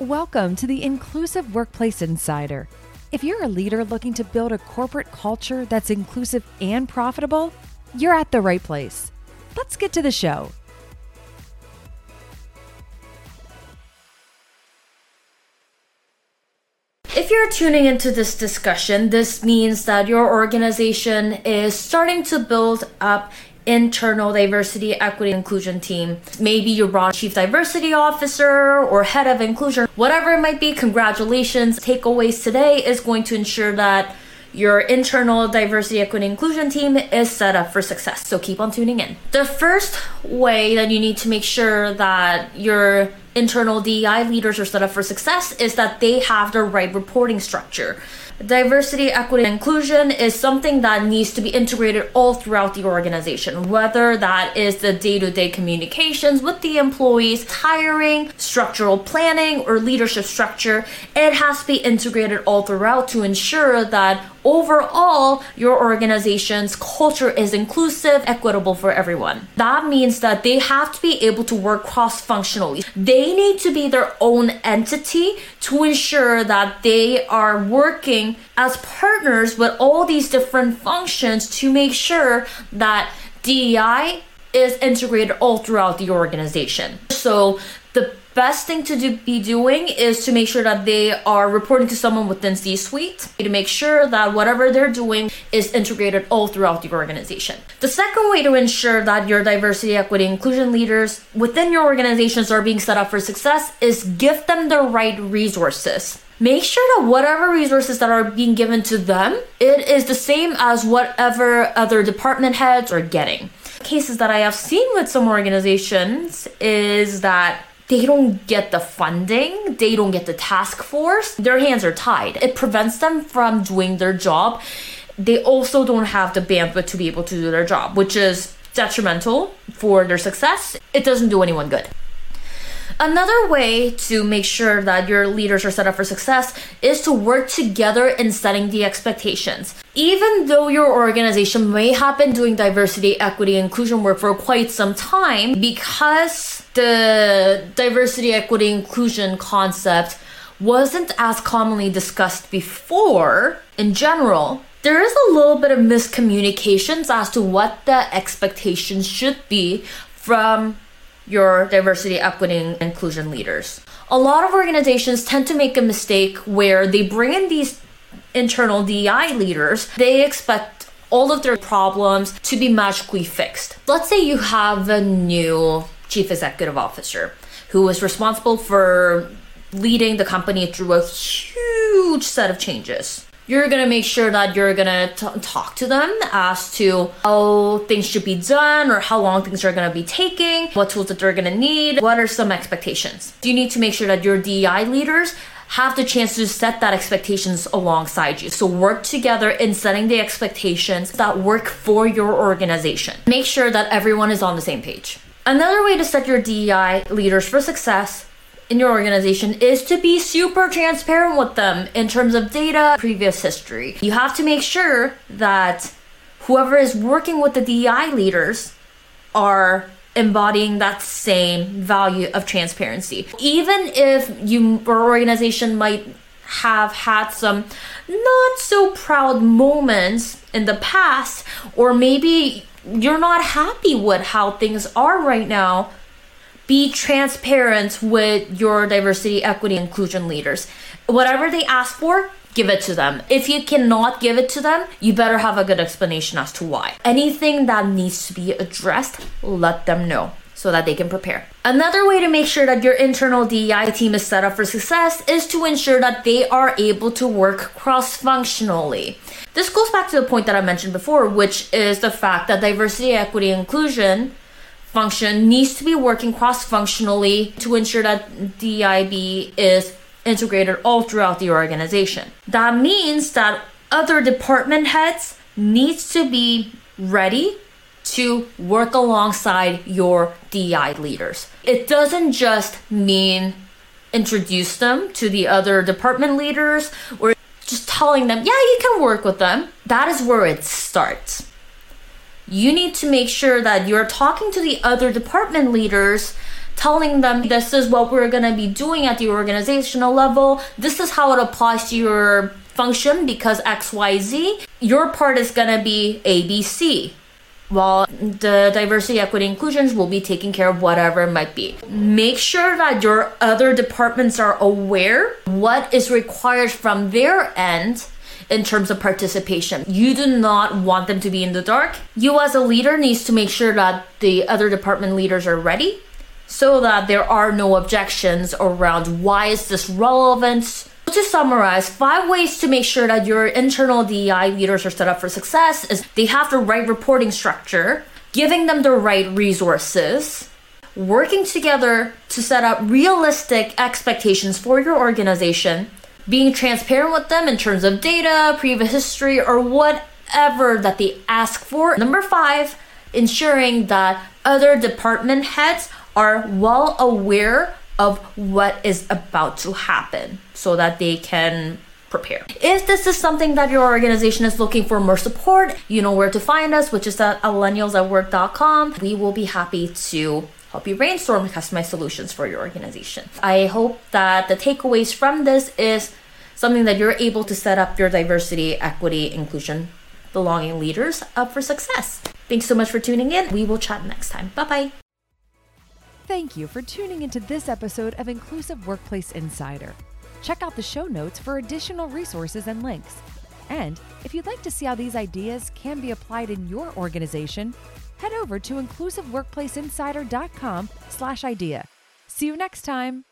Welcome to the Inclusive Workplace Insider. If you're a leader looking to build a corporate culture that's inclusive and profitable, you're at the right place. Let's get to the show. If you're tuning into this discussion, this means that your organization is starting to build up internal diversity, equity, inclusion team. Maybe you're brought chief diversity officer or head of inclusion, whatever it might be. Congratulations. Takeaways today is going to ensure that your internal diversity, equity, inclusion team is set up for success. So keep on tuning in. The first way that you need to make sure that your internal DEI leaders are set up for success is that they have the right reporting structure. Diversity, equity, and inclusion is something that needs to be integrated all throughout the organization, whether that is the day to day communications with the employees, hiring, structural planning, or leadership structure. It has to be integrated all throughout to ensure that overall your organization's culture is inclusive, equitable for everyone. That means that they have to be able to work cross functionally. They need to be their own entity to ensure that they are working as partners with all these different functions to make sure that DEI is integrated all throughout the organization. So the best thing to do, be doing is to make sure that they are reporting to someone within C suite to make sure that whatever they're doing is integrated all throughout the organization. The second way to ensure that your diversity, equity, inclusion leaders within your organizations are being set up for success is give them the right resources make sure that whatever resources that are being given to them, it is the same as whatever other department heads are getting. Cases that I have seen with some organizations is that they don't get the funding, they don't get the task force, their hands are tied. It prevents them from doing their job. They also don't have the bandwidth to be able to do their job, which is detrimental for their success. It doesn't do anyone good. Another way to make sure that your leaders are set up for success is to work together in setting the expectations. Even though your organization may have been doing diversity, equity, inclusion work for quite some time, because the diversity, equity, inclusion concept wasn't as commonly discussed before in general, there is a little bit of miscommunications as to what the expectations should be from your diversity, equity, and inclusion leaders. A lot of organizations tend to make a mistake where they bring in these internal DEI leaders, they expect all of their problems to be magically fixed. Let's say you have a new chief executive officer who is responsible for leading the company through a huge set of changes you're gonna make sure that you're gonna t- talk to them as to how things should be done or how long things are gonna be taking, what tools that they're gonna need, what are some expectations. You need to make sure that your DEI leaders have the chance to set that expectations alongside you. So work together in setting the expectations that work for your organization. Make sure that everyone is on the same page. Another way to set your DEI leaders for success in your organization is to be super transparent with them in terms of data, previous history. You have to make sure that whoever is working with the DEI leaders are embodying that same value of transparency. Even if you your organization might have had some not so proud moments in the past or maybe you're not happy with how things are right now be transparent with your diversity, equity, inclusion leaders. Whatever they ask for, give it to them. If you cannot give it to them, you better have a good explanation as to why. Anything that needs to be addressed, let them know so that they can prepare. Another way to make sure that your internal DEI team is set up for success is to ensure that they are able to work cross functionally. This goes back to the point that I mentioned before, which is the fact that diversity, equity, inclusion function needs to be working cross functionally to ensure that DIB is integrated all throughout the organization. That means that other department heads needs to be ready to work alongside your DI leaders. It doesn't just mean introduce them to the other department leaders or just telling them, yeah, you can work with them. That is where it starts you need to make sure that you're talking to the other department leaders telling them this is what we're going to be doing at the organizational level. This is how it applies to your function because XYZ. Your part is going to be ABC while the diversity, equity, inclusions will be taking care of whatever it might be. Make sure that your other departments are aware what is required from their end in terms of participation. You do not want them to be in the dark. You as a leader needs to make sure that the other department leaders are ready so that there are no objections around why is this relevant to summarize, five ways to make sure that your internal DEI leaders are set up for success is they have the right reporting structure, giving them the right resources, working together to set up realistic expectations for your organization, being transparent with them in terms of data, previous history, or whatever that they ask for. Number five, ensuring that other department heads are well aware of what is about to happen so that they can prepare. If this is something that your organization is looking for more support, you know where to find us, which is at allennialsatwork.com. We will be happy to help you brainstorm customized solutions for your organization. I hope that the takeaways from this is something that you're able to set up your diversity, equity, inclusion, belonging leaders up for success. Thanks so much for tuning in. We will chat next time. Bye bye. Thank you for tuning into this episode of Inclusive Workplace Insider. Check out the show notes for additional resources and links. And if you'd like to see how these ideas can be applied in your organization, head over to inclusiveworkplaceinsider.com/idea. See you next time.